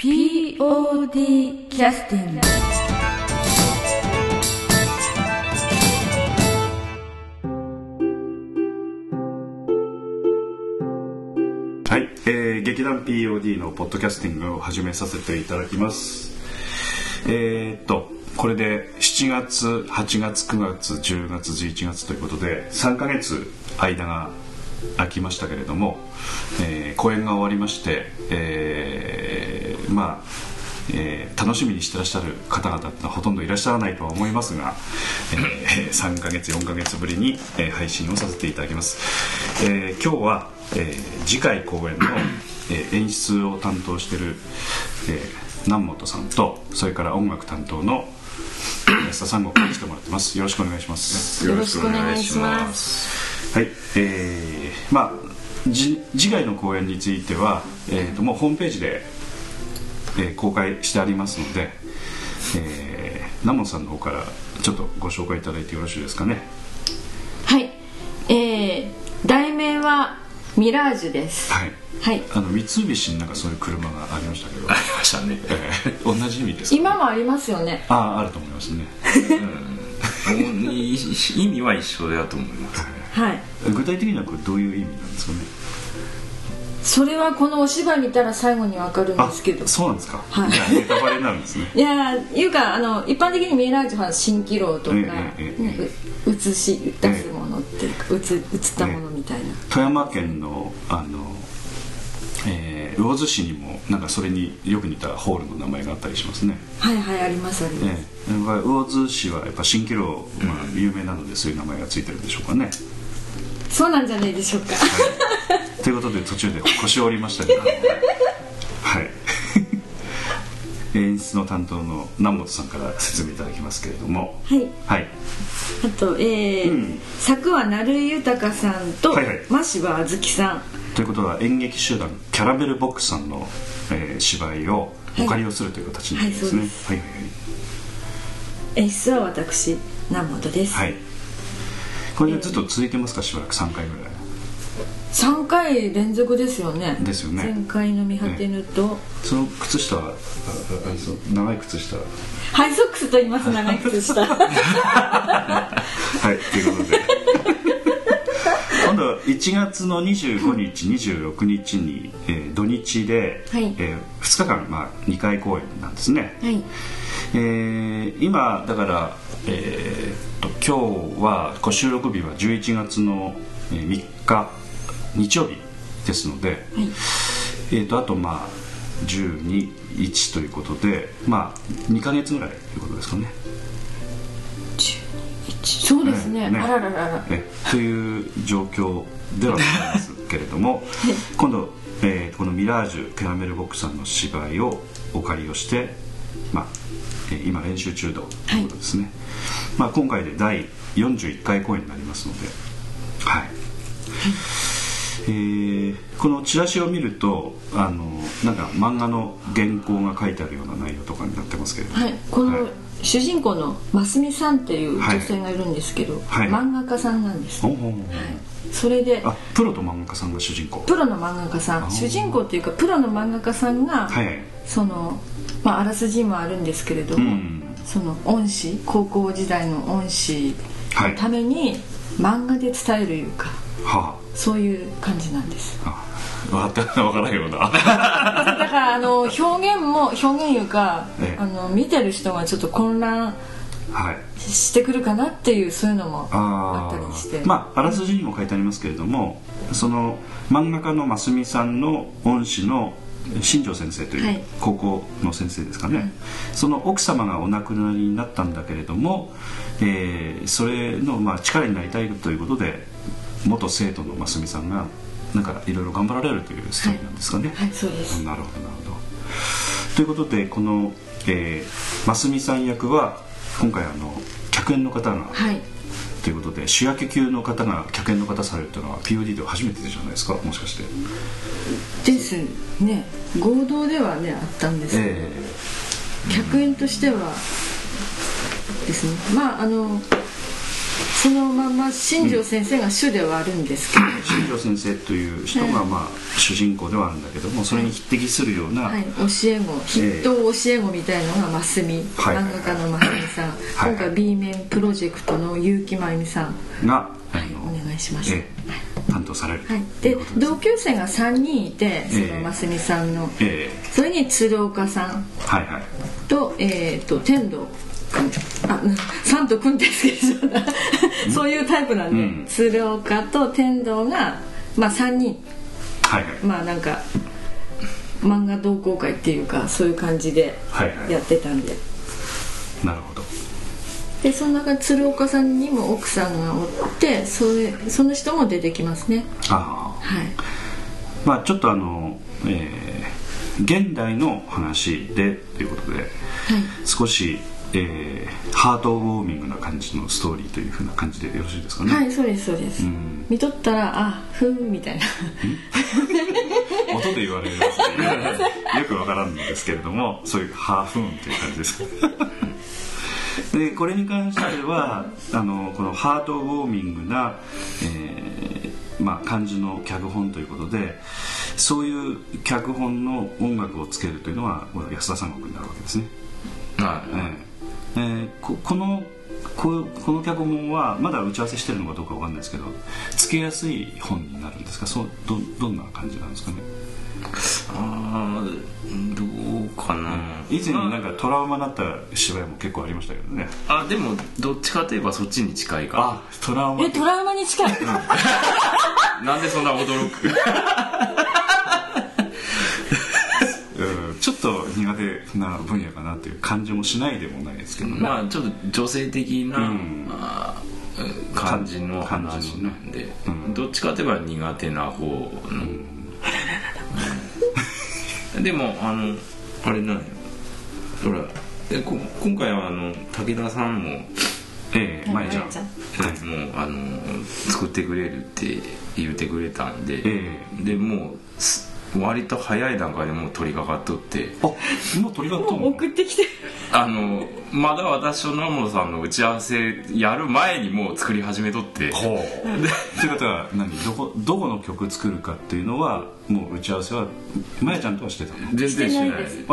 POD キャスティングはい、えー、劇団 POD のポッドキャスティングを始めさせていただきます。えー、っとこれで7月8月9月10月11月ということで3ヶ月間が空きましたけれども、えー、公演が終わりまして、えーまあえー楽しみにしてらっしゃる方々ってのはほとんどいらっしゃらないとは思いますが、えー3ヶ月4ヶ月ぶりに、えー配信をさせていただきます、えー今日は、えー次回公演の、えー演出を担当している、えー南本さんとそれから音楽担当の安田三国に来てもらってます。よろしくお願いします。よろしくお願いします。はい、えーまあじ次回の公演については、えー、ともうホームページで、えー公開してありますので、えー、南本さんの方からちょっとご紹介いただいてよろしいですかね。はい。えー、題名はミラージュです。はい。はい。あの三菱になんかそういう車がありましたけど、ありましたね。えー同じ意味ですか？今もありますよね。あああると思いますね。うん、い意味は一緒だと思います。はい。具体的にはこれどういう意味なんですかね？それはこのお芝居見たら最後にわかるんですけど。そうなんですか、はい。じゃあネタバレになるんですね。いやーいうかあの一般的にミラージュは蜃気楼とか、ええええ映し出すものっていうか映映ったものみたいな、富山県のあの、えー魚津市にもなんかそれによく似たホールの名前があったりしますね、はいはいありますあります、ええ。やっぱり魚津市はやっぱ蜃気楼、まあ、有名なのでそういう名前がついてるんでしょうかね、そうなんじゃないでしょうかということで途中で腰を折りましたけどはい。演出の担当の南本さんから説明いただきますけれども。はい。はい。あとえーうん。作は成井豊さんとはいはい。真柴あずきさん。ということは演劇集団キャラメルボックスさんの、えー芝居をお借りをするという形になりますね、はいそうはいはい演出は私南本です、はい、はい、これでずっと続いてますかしばらく？3回ぐらい3回連続ですよね。ですよね。前回の見果てぬと、その靴下はああそう長い靴下。ハイソックスと言います。長い靴下。はいということで。今度は1月の25日26日に、えー土日で、はい。え2日間、まあ、2回公演なんですね、はい。えー今だから、えー今日はこう収録日は11月のえー3日日曜日ですので、はい。えー、とあとまあ121ということでまあ2か月ぐらいということですかね。そうですね。ね。あらららら。ねという状況ではございますけれども今度、えーこのミラージュキャラメルボックスさんの芝居をお借りをして、まあえー今練習中ということですね、まあ、今回で第41回公演になりますのではい、えーこのチラシを見るとあのなんか漫画の原稿が書いてあるような内容とかになってますけれども、はい。この、はい。主人公のますみさんっていう女性がいるんですけど、はい。漫画家さんなんです、おうおうおうそれであプロと漫画家さんが主人公。プロの漫画家さん。主人公っていうかプロの漫画家さんが、はいはい。その、まあ、あらすじもあるんですけれども、うん。その恩師高校時代の恩師はい。のために漫画で伝えるいうかはそういう感じなんです。ああ分かった分からんようなだからあの表現も表現いうか、ええ。あの見てる人がちょっと混乱はい。してくるかなっていうそういうのもああったりして。ーまああらすじにも書いてありますけれどもその漫画家のますみさんの恩師の新庄先生とはい。いう高校の先生ですかね、その奥様がお亡くなりになったんだけれども、えーそれのまあ力になりたいということで元生徒のますみさんがなんかいろいろ頑張られるというストーリーなんですかね、はい。そうです。なるほどなるほど。ということでこの、えー、ますみさん役は今回あの客演の方が、はい。ということで主役級の方が客演の方されるというのは POD では初めてじゃないですか？もしかして。ですね。合同ではねあったんです。けど、え。客演としてはですね。まああのそのまま新庄先生が主ではあるんですけど、新庄先生という人が、まあ、主人公ではあるんだけどもそれに匹敵するような、はい、教え子筆頭教え子みたいのがますみ、はい漫画家のますみさん、はい。今回 B 面プロジェクトの結城真由美さん、が、あはい、のお願いしました、え。え担当される。とはい。い、で同級生が3人いてそえ。えのますみさんの、えそれに鶴岡さんえはいはい。と,、えー、と天童。君あサンと君って好きでしょそういうタイプなんで、うん。鶴岡と天童が、まあ、3人。はいはい。まあなんか漫画同好会っていうかそういう感じではいはい。やってたんで、なるほど。でその中で鶴岡さんにも奥さんがおってそれその人も出てきますね。ああ。はい。まあちょっとあの、えー現代の話でということで、少し、えーハートウォーミングな感じのストーリーというふうな感じでよろしいですかね、はいそうですそうです、ん。見とったらあふーんみたいな。音で言われるやつでよくわからんんですけれどもそういうハーフーンという感じですでこれに関してはあのこのハートウォーミングな、えーまあ、感じの脚本ということでそういう脚本の音楽をつけるというのはこの安田三国になるわけですね、はい。えええーここのここの脚本はまだ打ち合わせしてるのかどうかわかんないですけどつけやすい本になるんですか？そうどどんな感じなんですかね？ああどうかな、以前になんかトラウマになった芝居も結構ありましたけどね。あでもどっちかといえばそっちに近いかあトラウマえトラウマに近い。なんでそんな驚く？と苦手な分野かなという感じもしないでもないですけどね、まあちょっと女性的な、うん。まあ感じの話なんで、うん。どっちかといえば苦手な方の、うん。でもあのあれなんよほらでこ今回はあの武田さんもええまえちゃん。まえちゃん。もうあの作ってくれるって言ってくれたんで、え。でもうす割と早い段階でもう取り掛かっとって。あもう鳥が飛ぶの？送ってきて。あのまだ私と野本さんの打ち合わせやる前にもう作り始めとって。ほう。ってことは何？どこどこの曲作るかっていうのはもう打ち合わせはまやちゃんとはしてたの？全して然しないです。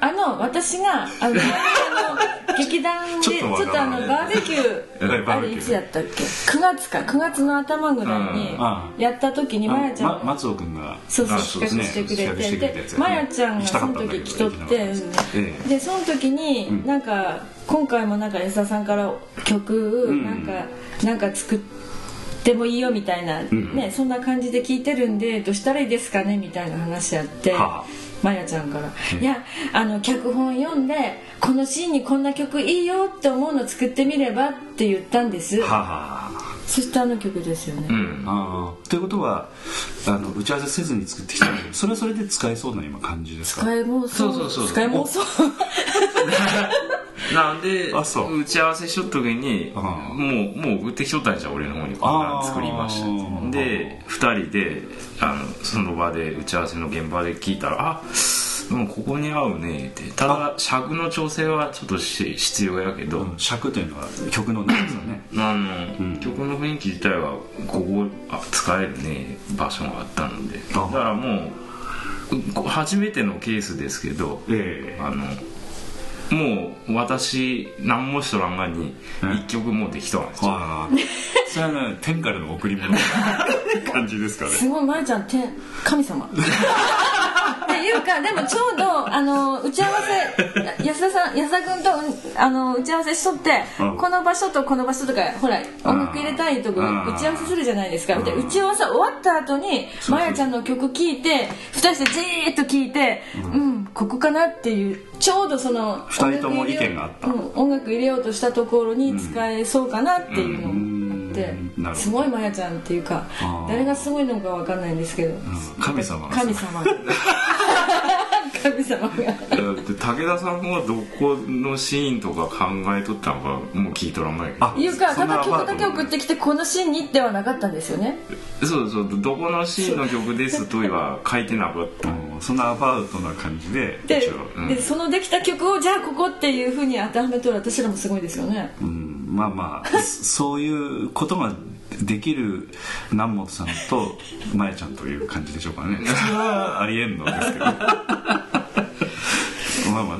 あの私があの 劇団でちょっとあのバーベキューあれいつやったっけ？9月か。9月の頭ぐらいにあやった時にまやちゃんま松尾君がそうそうあ企画してくれてでまやちゃんがその時来とってで。その時になんか今回もなんか安田さんから曲ん。なんかなんか作ってもいいよみたいなねそんな感じで聞いてるんでどうしたらいいですかねみたいな話あってはあ。まやちゃんから「いやあの脚本読んでこのシーンにこんな曲いいよって思うの作ってみれば」って言ったんです。はあ。はあそしてあの曲ですよね、うん。ああ。ということはあの打ち合わせせずに作ってきたんだけどそれはそれで使えそうな今感じですか？使い妄想そう。そうそう使い妄想なんであそう。打ち合わせしとった時にあもうもう送ってきとったんじゃん俺の方に。こんなん作りました。で2人であのその場で打ち合わせの現場で聞いたら「あもうここに合うね」って。ただ尺の調整はちょっとし必要やけど、うん尺というのは曲の長さね。あの、ん。曲の雰囲気自体はここあ使えるね場所があったので。あだからもうこ初めてのケースですけどええ。あのもう私何もしとらんがにうん。一曲もうできたん。ですよ、あ。あ それはね天からの贈り物感じですかね。すごいまやちゃん天神様いうかでもちょうど あの打ち合わせ安田さん安田君とうんあの打ち合わせしとって、うん。この場所とこの場所とかほら音楽入れたいとこうん。打ち合わせするじゃないですか、でうん打ち合わせ終わった後にまやちゃんの曲聴いて2人してじーっと聴いてうん、ここかなっていうちょうどその二人とも意見があった。うん音楽入れようとしたところに使えそうかなっていうのがすごいまやちゃんっていうか誰がすごいのかわかんないんですけど、神様。が神様 神様が。武田さんはどこのシーンとか考えとったのかもう聞いとらんがやけ。どあいうかただ曲だけ送ってきてこのシーンにではなかったんですよね。そうそうどこのシーンの曲ですとは書いてなかった。うんそんなアバウトな感じでで,、うん。でそのできた曲をじゃあここっていうふうに当てはめとる私らもすごいですよね。うん。まあまあ そういうことができる南本さんとまやちゃんという感じでしょうかね。それはありえんのですけど。まあまあ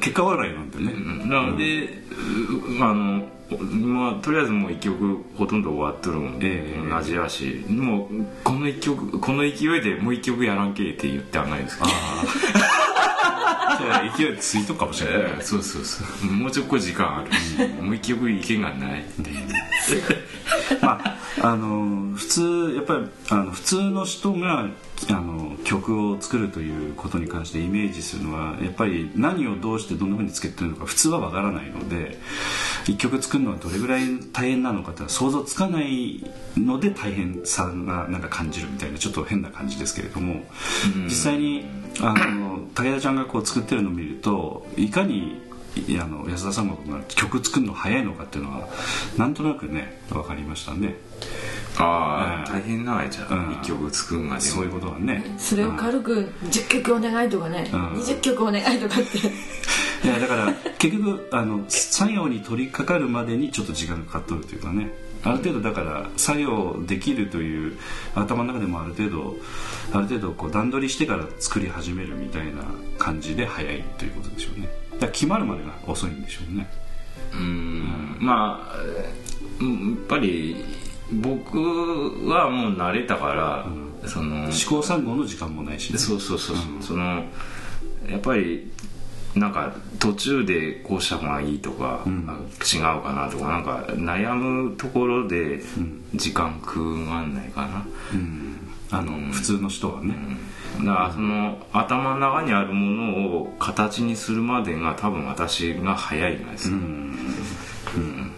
結果笑いなんでね、なので、うあのまあとりあえずもう一曲ほとんど終わっとるもんええ。同じやしもうこの一曲この勢いでもう一曲やらんけって言ってはないですけど。勢いついとくかもしれない、ええそうそうそう。もうちょっと時間ある。もう一曲意見がないってま ああの普通やっぱりあの普通の人があの曲を作るということに関してイメージするのはやっぱり何をどうしてどんなふうにつけてるのか普通はわからないので一曲作るのはどれぐらい大変なのかって想像つかないので大変さがなんか感じるみたいなちょっと変な感じですけれども、実際にあの武田ちゃんがこう作ってるのを見るといかにいあの安田三国が曲作るの早いのかっていうのはなんとなくね分かりましたねああ、うん大変なじゃうん。あ一曲作るまで。もそういうことはね。それを軽く10曲お願いとかね、うん。20曲お願いとかって。いやだから結局あの作業に取り掛かるまでにちょっと時間がかかっとるというかね。ある程度だから作業できるという頭の中でもある程度ある程度こう段取りしてから作り始めるみたいな感じで早いということでしょうね。だから決まるまでが遅いんでしょうね。うん。まあうんやっぱり僕はもう慣れたから、その試行錯誤の時間もないしね。そうそうそう、う。ん。そのやっぱりなんか途中でこうした方がいいとか、ん。あ違うかなとかなんか悩むところで時間食わんないかな、うん。あの、普通の人はね、だからその頭の中にあるものを形にするまでが多分私が早いんですよ、うん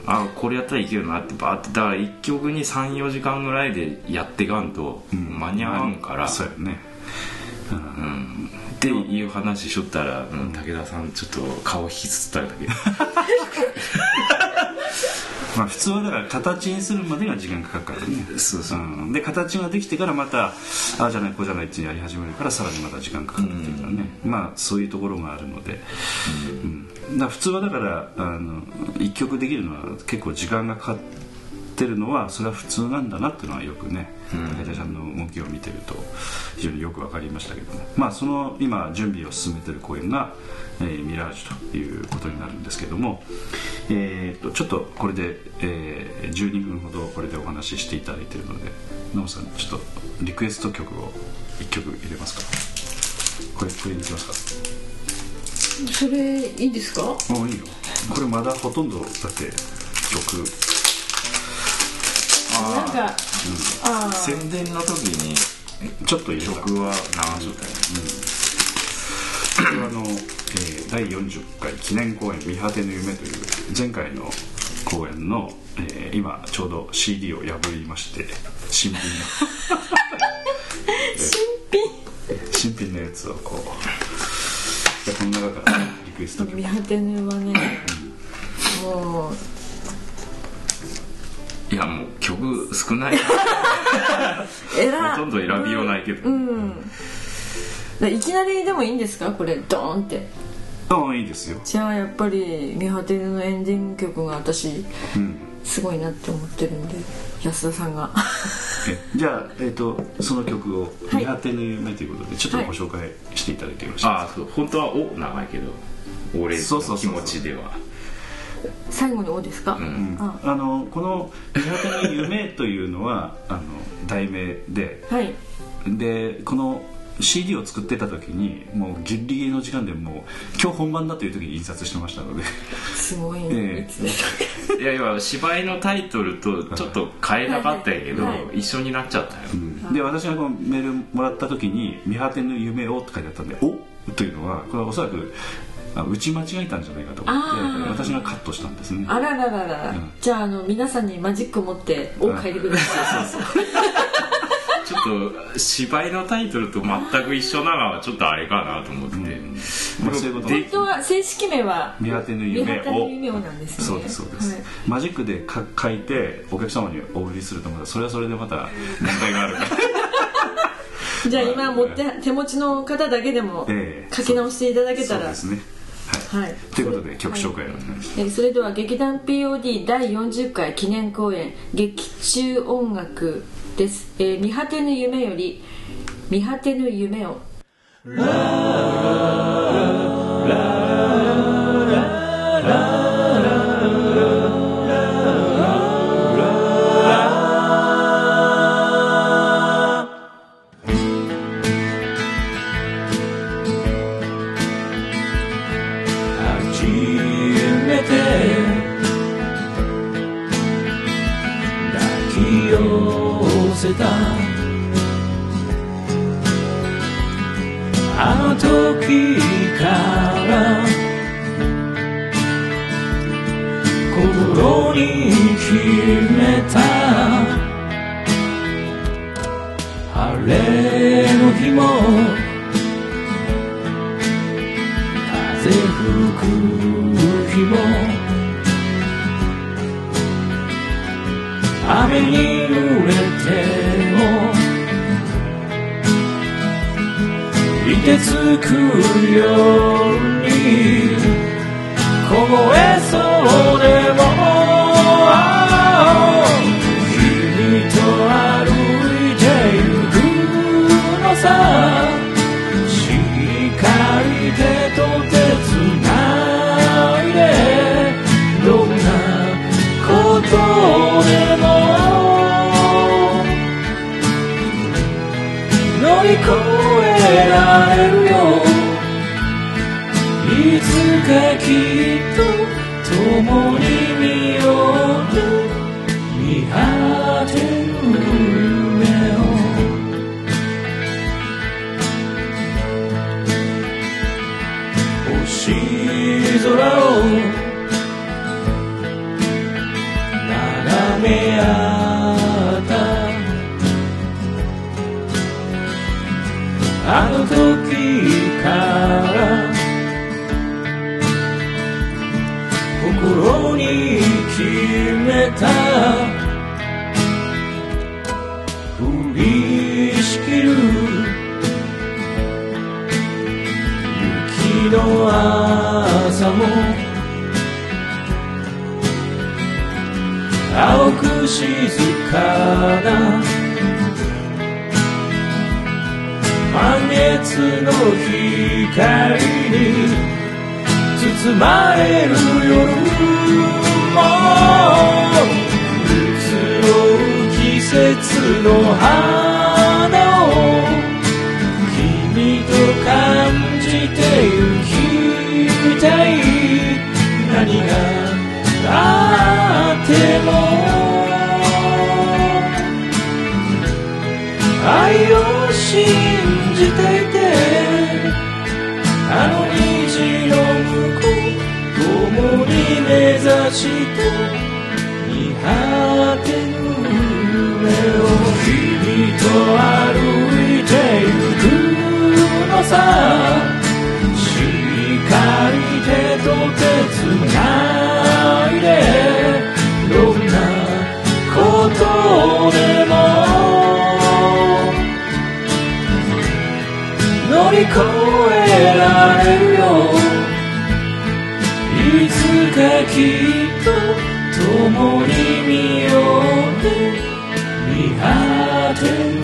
あこれやったらいけるなってバーってだから1曲に34時間ぐらいでやっていかんと間に合わんから、そうやね。うん。っていう話しとったら、うん武田さんちょっと顔引きつっただけ まあ普通はだから形にするまでが時間かかるからね。そうそう。うん。で形ができてからまたああじゃないこうじゃないってやり始めるからさらにまた時間かかるっていうかね、まあそういうところがあるので、うん。だ普通はだからあの一曲できるのは結構時間がかかってるのはそれは普通なんだなっていうのはよくね武田ちゃんの動きを見てると非常によく分かりましたけどもまあその今準備を進めてる公演が、えーミラージュということになるんですけども、えー、とちょっとこれで、えー12分ほどこれでお話ししていただいてるので野本さんちょっとリクエスト曲を1曲入れますか？これこれにいきますか？それいいですか？もういいよ。これまだほとんどだって曲なんか、ああ宣伝の時にちょっと曲は流しとったよこれはあの、えー第40回記念公演「見果ての夢」という前回の公演の、えー今ちょうど CD を破りまして新品の。新品。のやつをこうでこの中からリクエスト曲。見果てぬはねもう。いやもう曲少ない ほとんど選びようないけど、だいきなりでもいいんですか？これドーンって。ああいいですよ、じゃあやっぱり「見果てぬ」のエンディング曲が私うん、すごいなって思ってるんで安田さんが。えじゃあ、えー、とその曲を「はい。見果ての夢」ということでちょっとご紹介していただいてよろしいですか、ああそう本当は「お」長いけど俺そうそうそうの気持ちでは最後に「お」ですか、ん。あ。あのこの「見果ての夢」というのはあの題名ではい。でこの CD を作ってた時にもうギリギリの時間でもう今日本番だという時に印刷してましたので。すごいええ。いやいや芝居のタイトルとちょっと変えなかったんやけど、はい。はい一緒になっちゃったよ、で私がこのメールもらった時に「見果てぬ夢を」って書いてあったんで「お？というのはこれはおそらくあ打ち間違えたんじゃないかと思って私がカットしたんですね。けあらららら、うん。じゃああの皆さんにマジック持って「お」書いてください ちょっと芝居のタイトルと全く一緒なのはちょっとあれかなと思って、まあそういうこと。で本当は正式名は見果て。ぬ見夢を夢をなんですねそうですそうです、はい。マジックでか書いてお客様にお売りするとまたそれはそれでまた問題がある。か らじゃあ今持って手持ちの方だけでもええ書き直していただけたら。そうですね。はい。ということで曲紹介をお願いします、えーそれでは劇団 POD 第40回記念公演「劇中音楽」です「えー見果てぬ夢より見果てぬ夢を」れの日も風吹く日も雨に濡れてもいてつくように凍えそうえまれる夜も移ろう季節の花を君と感じてゆきたい何があっても愛を信じていて指して見果てぬ夢を君と歩いてゆくのさ。しっかり手と手つないでどんなことでも。乗り越えられるよいつかきっと共に見よう見果て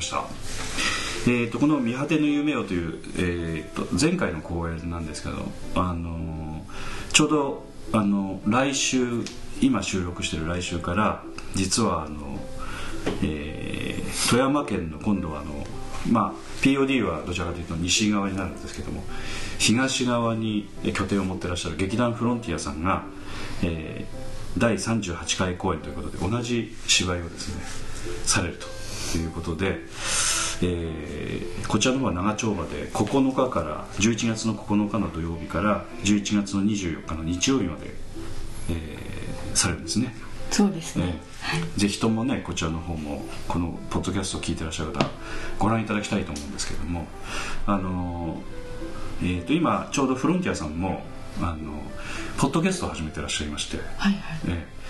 ました。えー、とこの「見果てぬ夢を」という、えー、と前回の公演なんですけど、あのーちょうど、あの来週今収録してる来週から実はあの、えー富山県の今度はあの、まあ、POD はどちらかというと西側になるんですけども東側に拠点を持ってらっしゃる劇団フロンティアさんが、えー第38回公演ということで同じ芝居をですねされるということで、えーこちらの方は長丁場で9日から11月の9日の土曜日から11月の24日の日曜日まで、えーされるんですね。そうですね、ええぜひともねこちらの方もこのポッドキャストを聞いてらっしゃる方ご覧いただきたいと思うんですけどもあの、えー、と今ちょうどフロンティアさんもあのポッドキャストを始めてらっしゃいまして、はいはい。ええ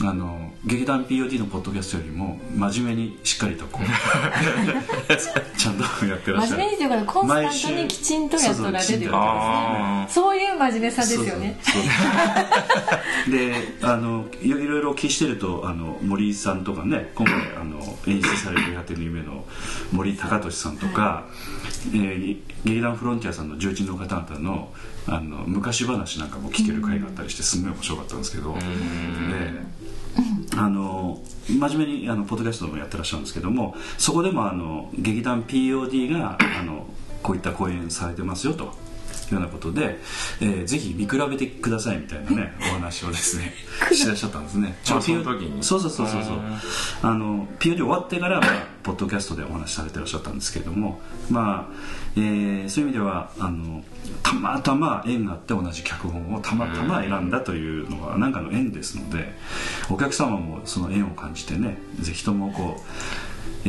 あの劇団 POD のポッドキャストよりも真面目にしっかりとこう ちゃんとやってらっしゃる。真面目にというかコンスタントにきちんとやっとられるということですそういう真面目さですよね。であのいろいろお聞きしてるとあの森井さんとかね今回あの演出される「果ての夢」の森高俊さんとか、えー劇団フロンティアさんの重鎮の方々のあの昔話なんかも聞ける回があったりしてすんごい面白かったんですけど、であの真面目にあのポッドキャストもやってらっしゃるんですけどもそこでもあの劇団 POD があのこういった講演されてますよというようなことで、えーぜひ見比べてくださいみたいなね お話をですね してらっしゃったんですね。あ POD その時に。そうそうそうそうそう。あの POD 終わってから、まあ、ポッドキャストでお話しされてらっしゃったんですけれどもまあ、えーそういう意味ではあのたまたま縁があって同じ脚本をたまたま選んだというのは何かの縁ですのでお客様もその縁を感じてねぜひともこう、え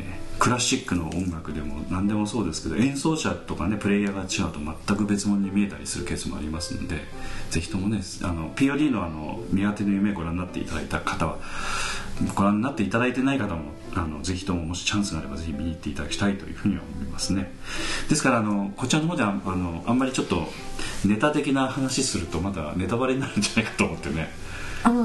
ークラシックの音楽でも何でもそうですけど演奏者とかねプレイヤーが違うと全く別物に見えたりするケースもありますのでぜひともねあの POD のあの「見当ての夢」ご覧になっていただいた方はご覧になっていただいてない方もあのぜひとももしチャンスがあればぜひ見に行っていただきたいというふうには思いますね。ですからあのこちらの方ではあのあんまりちょっとネタ的な話するとまだネタバレになるんじゃないかと思ってね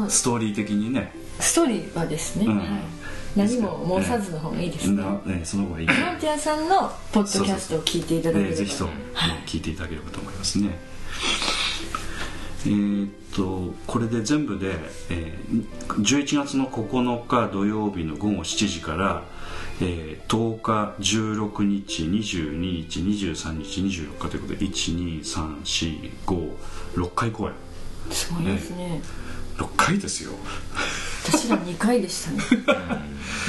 ストーリー的にね。ストーリーはですね、うん。はい何も申さずの方がいいですね、なねその方がいい。フロンティアさんのポッドキャストを聞いていただければ。えーぜひとも、聞いていただければと思いますね。えーっとこれで全部で、えー11月の9日土曜日の午後7時から、えー10日16日22日23日24日ということで12345回公演。すごいですね。6回ですよ私ら2回でしたね。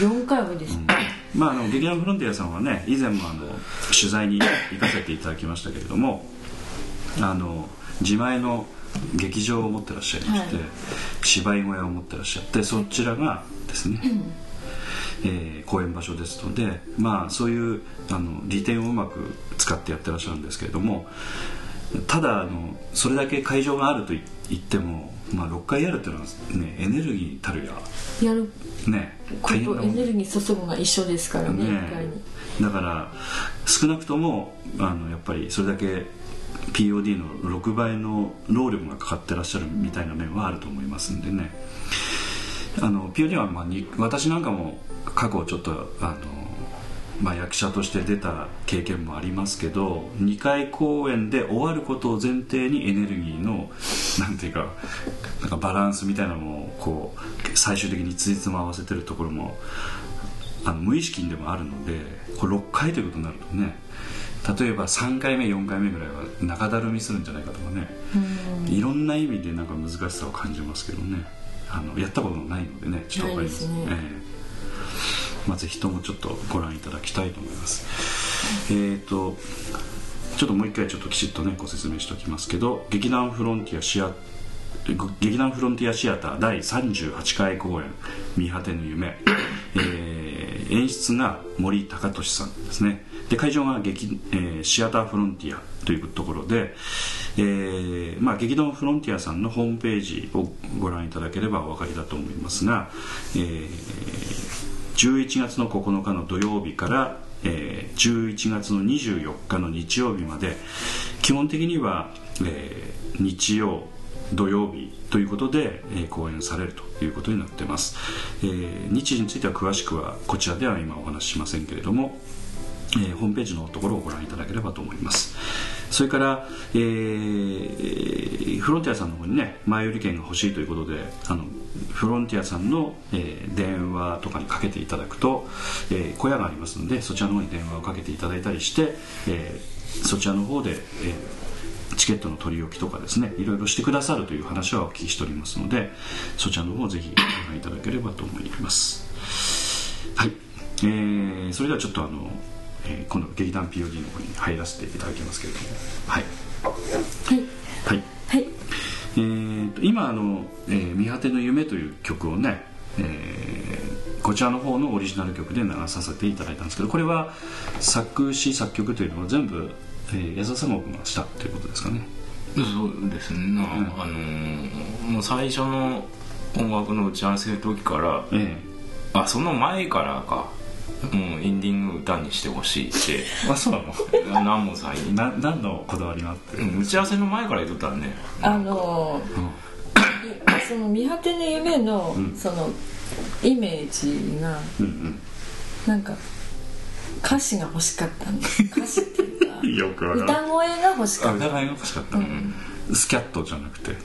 4回多いです、まあ、あの劇団フロンティアさんはね以前もあの取材に行かせていただきましたけれどもあの自前の劇場を持ってらっしゃいまして、はい。芝居小屋を持ってらっしゃってそちらがですね、えー公演場所ですのでまあそういうあの利点をうまく使ってやってらっしゃるんですけれどもただあのそれだけ会場があるとい言っても、まあ、6回やるっていうのは、ね、エネルギーたるや。やる。ね。ことエネルギー注ぐのが一緒ですからねね。1回に。だから少なくともあのやっぱりそれだけ POD の6倍の労力がかかってらっしゃるみたいな面はあると思いますんでね。あの POD は、まあ、に私なんかも過去ちょっとあの、まあ、役者として出た経験もありますけど2回公演で終わることを前提にエネルギーのなんていうかなんかバランスみたいなのをこう最終的につじつま合わせてるところもあの無意識にでもあるのでこれ6回ということになるとね例えば3回目4回目ぐらいは中だるみするんじゃないかとかねいろんな意味でなんか難しさを感じますけどね。あのやったことないのでねちょっとわかりますね。ええまあ、ぜひともちょっとご覧いただきたいと思います。えっ、とちょっともう一回ちょっときちっとねご説明しておきますけど劇団フロンティアシア劇団フロンティアシアター第38回公演「見果てぬ夢」えー演出が森高俊さんですね。で会場が劇、えーシアターフロンティアというところで、えーまあ、劇団フロンティアさんのホームページをご覧いただければお分かりだと思いますが、えー11月の9日の土曜日から、えー11月の24日の日曜日まで基本的には、えー日曜土曜日ということで、えー講演されるということになってます、えー日時については詳しくはこちらでは今お話ししませんけれども、えーホームページのところをご覧いただければと思います。それから、えーフロンティアさんの方にね前売り券が欲しいということであのフロンティアさんの、えー電話とかにかけていただくと、えー小屋がありますのでそちらの方に電話をかけていただいたりして、えーそちらの方で、えーチケットの取り置きとかですねいろいろしてくださるという話はお聞きしておりますのでそちらの方をぜひご覧いただければと思います。はい、えーそれではちょっとあの、えー今度劇団 POD の方に入らせていただきますけれども。はい。はい。はい。はいえーと今あの「えー見果ての夢」という曲をね、えーこちらの方のオリジナル曲で流させていただいたんですけどこれは作詞作曲というのは全部、えー、安田さんがしたということですかね。そうですね、なあのーもう最初の音楽の打ち合わせの時からえ。あその前からかもうエンディング歌にしてほしいって。え あそうなの？南門さんに、な何のこだわりがあって、うん打ち合わせの前から言っとったらね。あのいその見果ての夢の、そのイメージがうんうん。なんか歌詞が欲しかったんです。歌詞っていうか歌声が欲しかった。あ疑いが欲しかった、スキャットじゃなくて。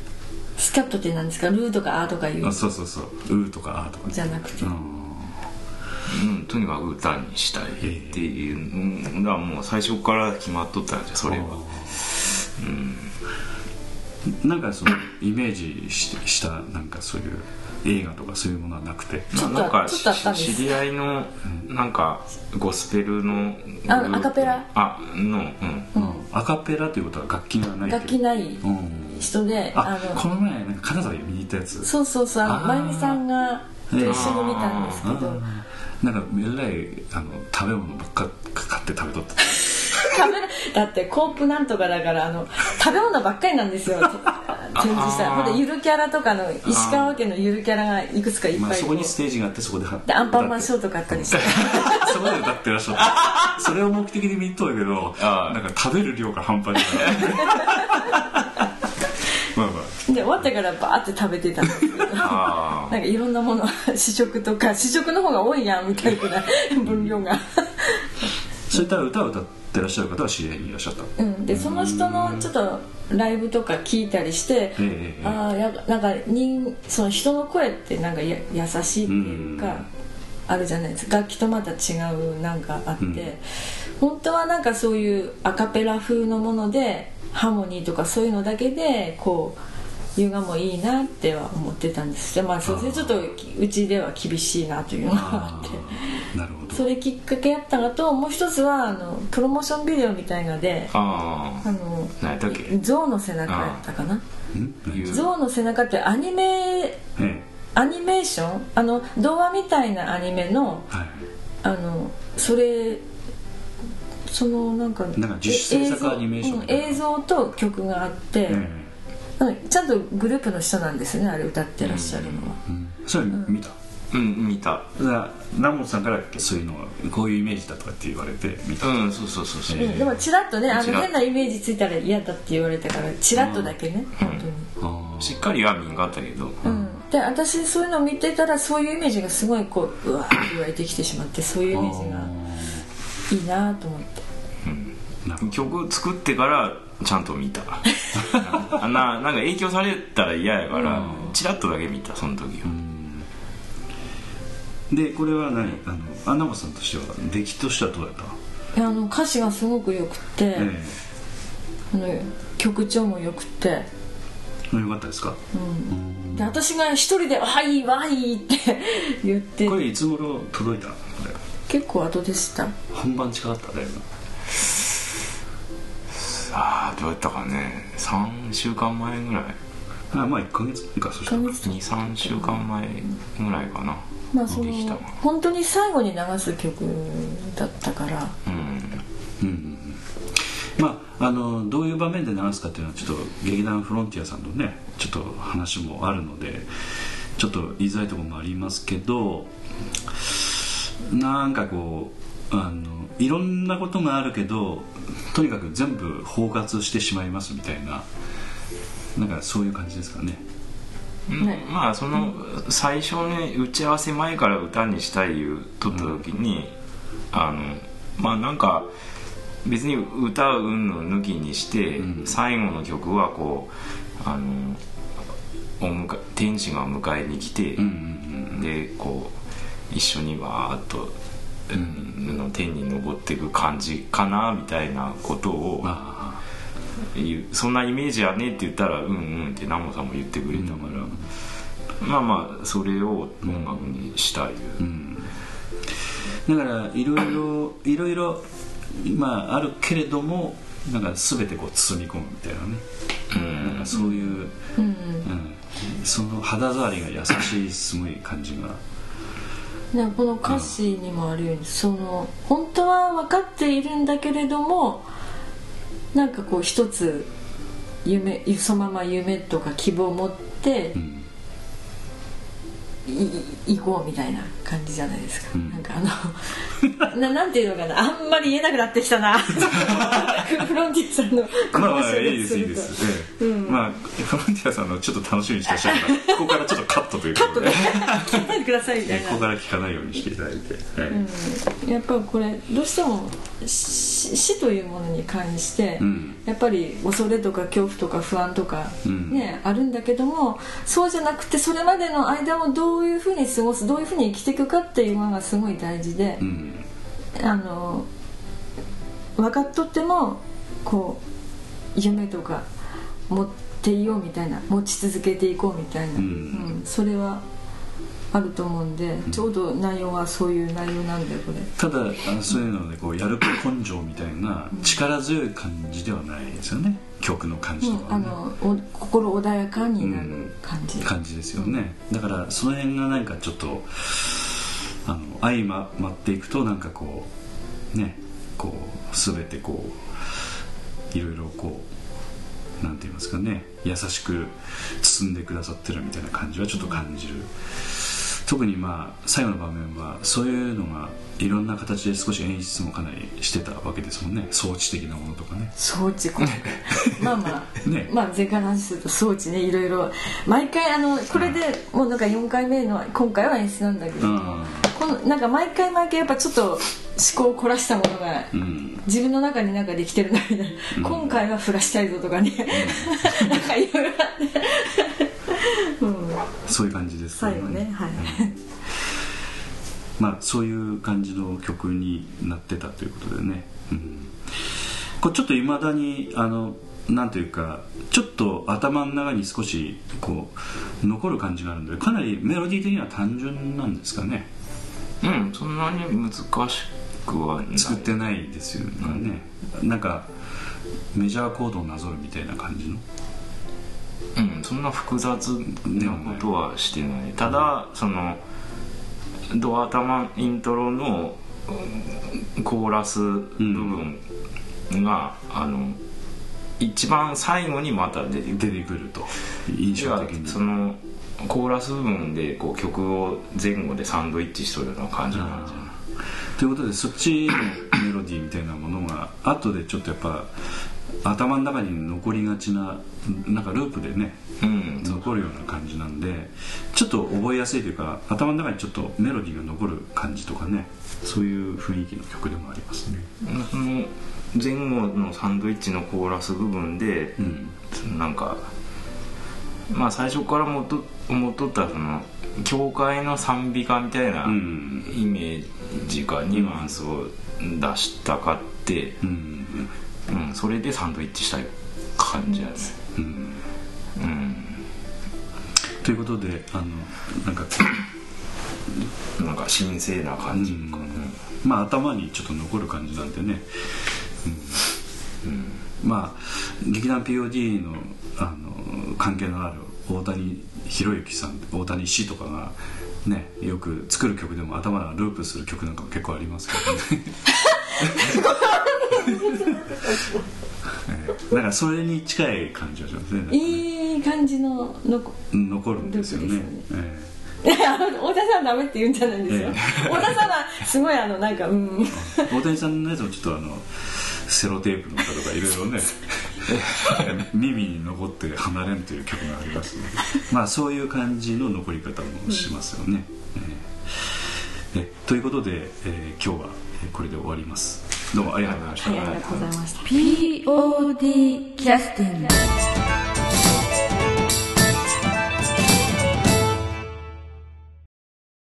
スキャットって何ですか？ルーとかアーとかいう？あそうそうそう「う」とか「あ」とか。じゃなくて。うんうん、とにかく歌にしたいっていう、うん、だからもう最初から決まっとったんじゃそれは。なんかそのイメージししたなんかそういう映画とかそういうものはなくて。知り合いのなんかゴスペルのアカペラ？あのうん。アカペラということは楽器がない楽器ないうん。人でああのこの前なんか金沢で見に行ったやつ。そうそうそうあのあー。まゆみさんがと一緒に見たんですけどなんかえらいあの食べ物ばっか買って食べとった。食べるだってコープなんとかだからあの 食べ物ばっかりなんですよ。展示したらほんでゆるキャラとかの石川県のゆるキャラがいくつかいっまあぱいこうそこにステージがあってそこででアンパンマンショーーとかあったりして。そこで歌ってらっしゃった。それを目的に見とるけどなんか食べる量が半端じゃないまあまあで終わってからバーって食べてたんですけどなんあかいろんなもの試食とか試食の方が多いやんみたいな分量が。そういった歌を歌ってらっしゃる方は知り合いにいらっしゃった？うん、でその人のちょっとライブとか聞いたりして、ええああやなんか人その人の声ってなんかや優しいっていうか、うん。あるじゃないですか。楽器とまた違うなんかあって、うん。本当はなんかそういうアカペラ風のものでハーモニーとかそういうのだけでこう優雅もいいなっては思ってたんです。でまあそれでちょっとうちでは厳しいなというのがあって。なるほど。それきっかけやったのともう一つはあのプロモーションビデオみたいのであああの象の背中やったかな？象の背中ってアニメええ。アニメーション？あの童話みたいなアニメのはい。あのそれそのなんかなんか自主制作アニメーション映像,、と曲があって、えうんちゃんとグループの人なんですよねあれ歌ってらっしゃるのは、えうん。それ見た？うん見た。だから南本さんからそういうのは。こういうイメージだとかって言われて見た、うんそうそうそうそう、うん。でもチラッとねあの変なイメージついたら嫌だって言われたからチラッとだけね、本当に。あー。しっかりは見んかったけど、うん、で私そういうのを見てたらそういうイメージがすごいこううわーって湧いてきてしまってそういうイメージがいいなと思って曲作ってからちゃんと見た。あ ななんか影響されたら嫌やからチラッとだけ見たその時は、でこれは何？あのアンナモさんとしては出来としてはどうやった？いやあの歌詞がすごくよくて、えあの曲調もよくて、えよかったですか、うん、で私が一人で「はいわい」って 言って。これいつ頃届いた？のこれ。結構後でした。本番近かっただいぶああどうやったかね。3週間前ぐらい。あまあ1ヶ月。以下そしたら。23週間前ぐらいかな。まあそのできたの。本当に最後に流す曲だったから。うん。うん。うんうんまああのどういう場面で流すかっていうのはちょっと劇団フロンティアさんのねちょっと話もあるのでちょっと言いづらいところもありますけどなんかこうあのいろんなことがあるけどとにかく全部包括してしまいますみたいななんかそういう感じですかね。うんねまあその最初に打ち合わせ前から歌にしたい言うとった時に、あのまあなんか別に歌ううんの抜きにして、うん。最後の曲はこうあのお天使が迎えに来て、うんうんでこう一緒にわーっと、うんの天に昇っていく感じかなみたいなことをそんなイメージやねって言ったらうんうんってナモさんも言ってくれたから、まあまあそれを音楽にしたい、あうん。だからいろいろいろいろまああるけれどもなんか全てこう包み込むみたいなね。うん。なんかそういう、うんうん。うん、その肌触りが優しいすごい感じがこの歌詞にもあるようにその本当は分かっているんだけれどもなんかこう一つ夢そのまま夢とか希望を持ってうん。いい行こうみたいな感じじゃないですか、うん。なんかあの ななんていうのかな。あんまり言えなくなってきたな。フロンティアさんのまあまあいいですいいです、ええ。まあフロンティアさんのちょっと楽しみにしてらっしゃるからここからちょっとカットということで。聞いててくださいみたいな。ここから聞かないようにしていただいて、はいうん。やっぱこれどうしても死死というものに関して、うんやっぱり恐れとか恐怖とか不安とか、うん。ねあるんだけどもそうじゃなくてそれまでの間をどういうふうに過ごすどういうふうに生きていくかっていうのがすごい大事で、うん。あの分かっとってもこう夢とか持っていようみたいな持ち続けていこうみたいな、うん。うんそれはあると思うんで、ちょうど内容はそういう内容なんでこれ。ただあのそういうのでこうやる気根性みたいな力強い感じではないですよね。曲の感じとうん、あのお心穏やかになる感じ、感じですよね、だからその辺がなんかちょっとあの相ままっていくとなんかこうねこう全てこういろいろこうなんて言いますかね優しく包んでくださってるみたいな感じはちょっと感じる、特にまあ最後の場面はそういうのがいろんな形で少し演出もかなりしてたわけですもんね。装置的なものとかね。装置これ まあまあ、ね。まあ前回の話すると装置ねいろいろ。毎回あのこれでもうなんか4回目の今回は演出なんだけど、うん。このなんか毎回毎回やっぱちょっと思考を凝らしたものがうん。自分の中になんかできてるなみたいな、今回は降らしたいぞとかね、なんかいろいろあって、うん、そういう感じですよ最後ねはい、まあそういう感じの曲になってたということでね、うん、これちょっといまだにあのなんというかちょっと頭の中に少しこう残る感じがあるのでかなりメロディー的には単純なんですかね。うんそんなに難しくはない。作ってないですよね、なんかメジャーコードをなぞるみたいな感じの？うん、そんな複雑なことはしてない。ただそのドア頭イントロのうんコーラス部分が、あの一番最後にまた出てく出るてくると。印象的に。そのコーラス部分でこう曲を前後でサンドイッチしとるような感じなんじゃない？ということでそっちのメロディーみたいなものが後でちょっとやっぱ頭の中に残りがちななんかループでねうん。残るような感じなんでちょっと覚えやすいというか頭の中にちょっとメロディーが残る感じとかねそういう雰囲気の曲でもありますね。その前後のサンドイッチのコーラス部分で、うん。なんかまあ最初からもと思っとったその教会の賛美歌みたいなうん。イメージかニュアンスを出したかって、うんうん、それでサンドイッチしたい感じやね。うん。うん。ということであのなんかこなんか神聖な感じ。かな、うまあ頭にちょっと残る感じなんでね、うん。まあ劇団 POD のあの関係のある大谷博之さん大谷氏とかがねよく作る曲でも頭がループする曲なんかも結構ありますけどね。え えだからそれに近い感じがしますね。いい感じの残るんですよね。太田さんダメって言うんじゃないんですよ、太田さんはすごいあのなんかうん。大谷さんのやつもちょっとあのセロテープの歌とかいろいろね耳に残って離れんという曲がありますの、で。まあそういう感じの残り方もしますよね、うん、えということで、えー、今日はこれで終わります。どうもありがとうございました。ありがとうございました。POD キャスティング。